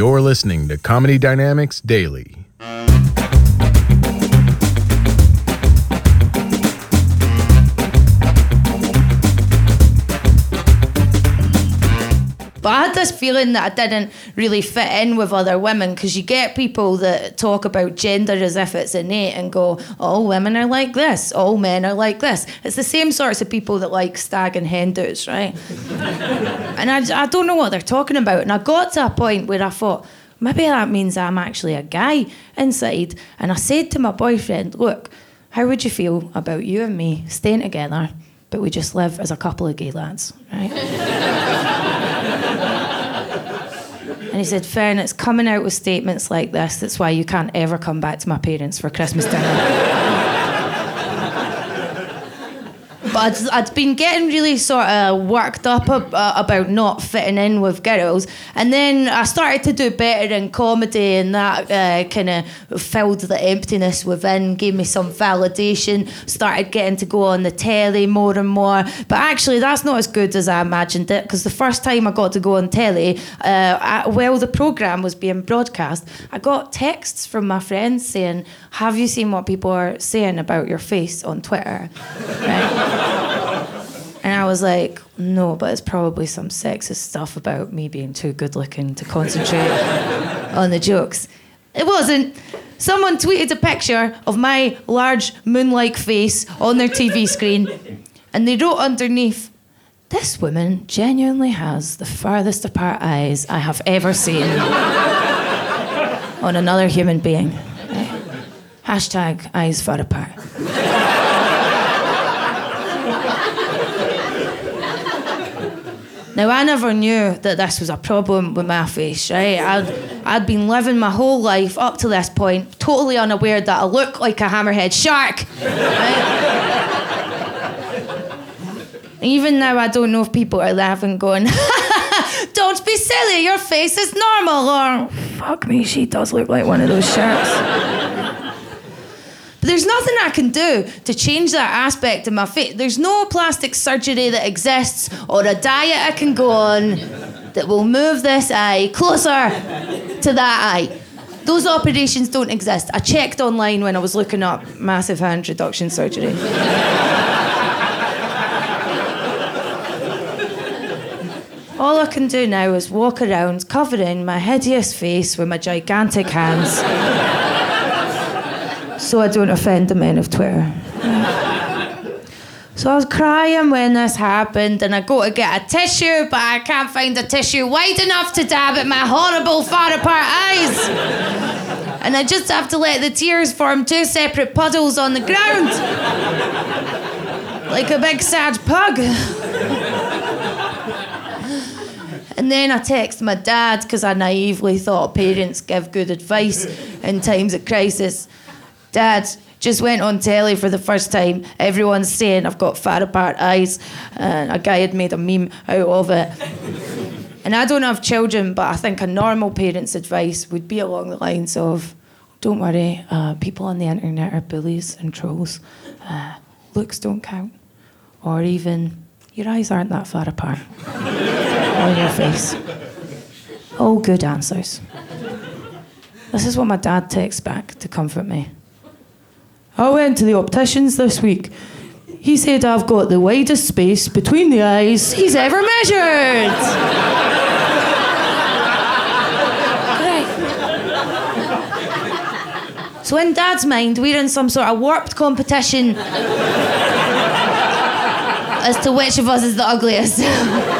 You're listening to Comedy Dynamics Daily. But I had this feeling that I didn't really fit in with other women because you get people that talk about gender as if it's innate and go, all women are like this, all men are like this. It's the same sorts of people that like stag and hen do's, right? and I, I don't know what they're talking about. And I got to a point where I thought, maybe that means I'm actually a guy inside. And I said to my boyfriend, look, how would you feel about you and me staying together, but we just live as a couple of gay lads, right? And he said, Fern, it's coming out with statements like this. That's why you can't ever come back to my parents for Christmas dinner. but I'd, I'd, been getting really sort of worked up ab- uh, about not fitting in with girls. And then I started to do better in comedy, and that uh, kind of filled the emptiness within, gave me some validation, started getting to go on the telly more and more. But actually, that's not as good as I imagined it, because the first time I got to go on telly, uh, I, while the programme was being broadcast, I got texts from my friends saying, Have you seen what people are saying about your face on Twitter? Right? And I was like, no, but it's probably some sexist stuff about me being too good looking to concentrate on the jokes. It wasn't. Someone tweeted a picture of my large moon like face on their TV screen, and they wrote underneath, This woman genuinely has the farthest apart eyes I have ever seen on another human being. Hashtag eyes far apart. Now, I never knew that this was a problem with my face, right? I'd, I'd been living my whole life up to this point totally unaware that I look like a hammerhead shark. Right? Even now, I don't know if people are laughing, going, Don't be silly, your face is normal, or fuck me, she does look like one of those sharks. But there's nothing I can do to change that aspect of my face. There's no plastic surgery that exists or a diet I can go on that will move this eye closer to that eye. Those operations don't exist. I checked online when I was looking up massive hand reduction surgery. All I can do now is walk around covering my hideous face with my gigantic hands so I don't offend the men of Twitter. So I was crying when this happened, and I go to get a tissue, but I can't find a tissue wide enough to dab at my horrible far apart eyes. And I just have to let the tears form two separate puddles on the ground. Like a big sad pug. And then I text my dad because I naively thought parents give good advice in times of crisis. Dad, just went on telly for the first time. Everyone's saying I've got far apart eyes. And a guy had made a meme out of it. and I don't have children, but I think a normal parent's advice would be along the lines of don't worry, uh, people on the internet are bullies and trolls. Uh, looks don't count. Or even, your eyes aren't that far apart on your face. All good answers. This is what my dad texts back to comfort me. I went to the opticians this week. He said I've got the widest space between the eyes he's ever measured. So in Dad's mind, we're in some sort of warped competition as to which of us is the ugliest.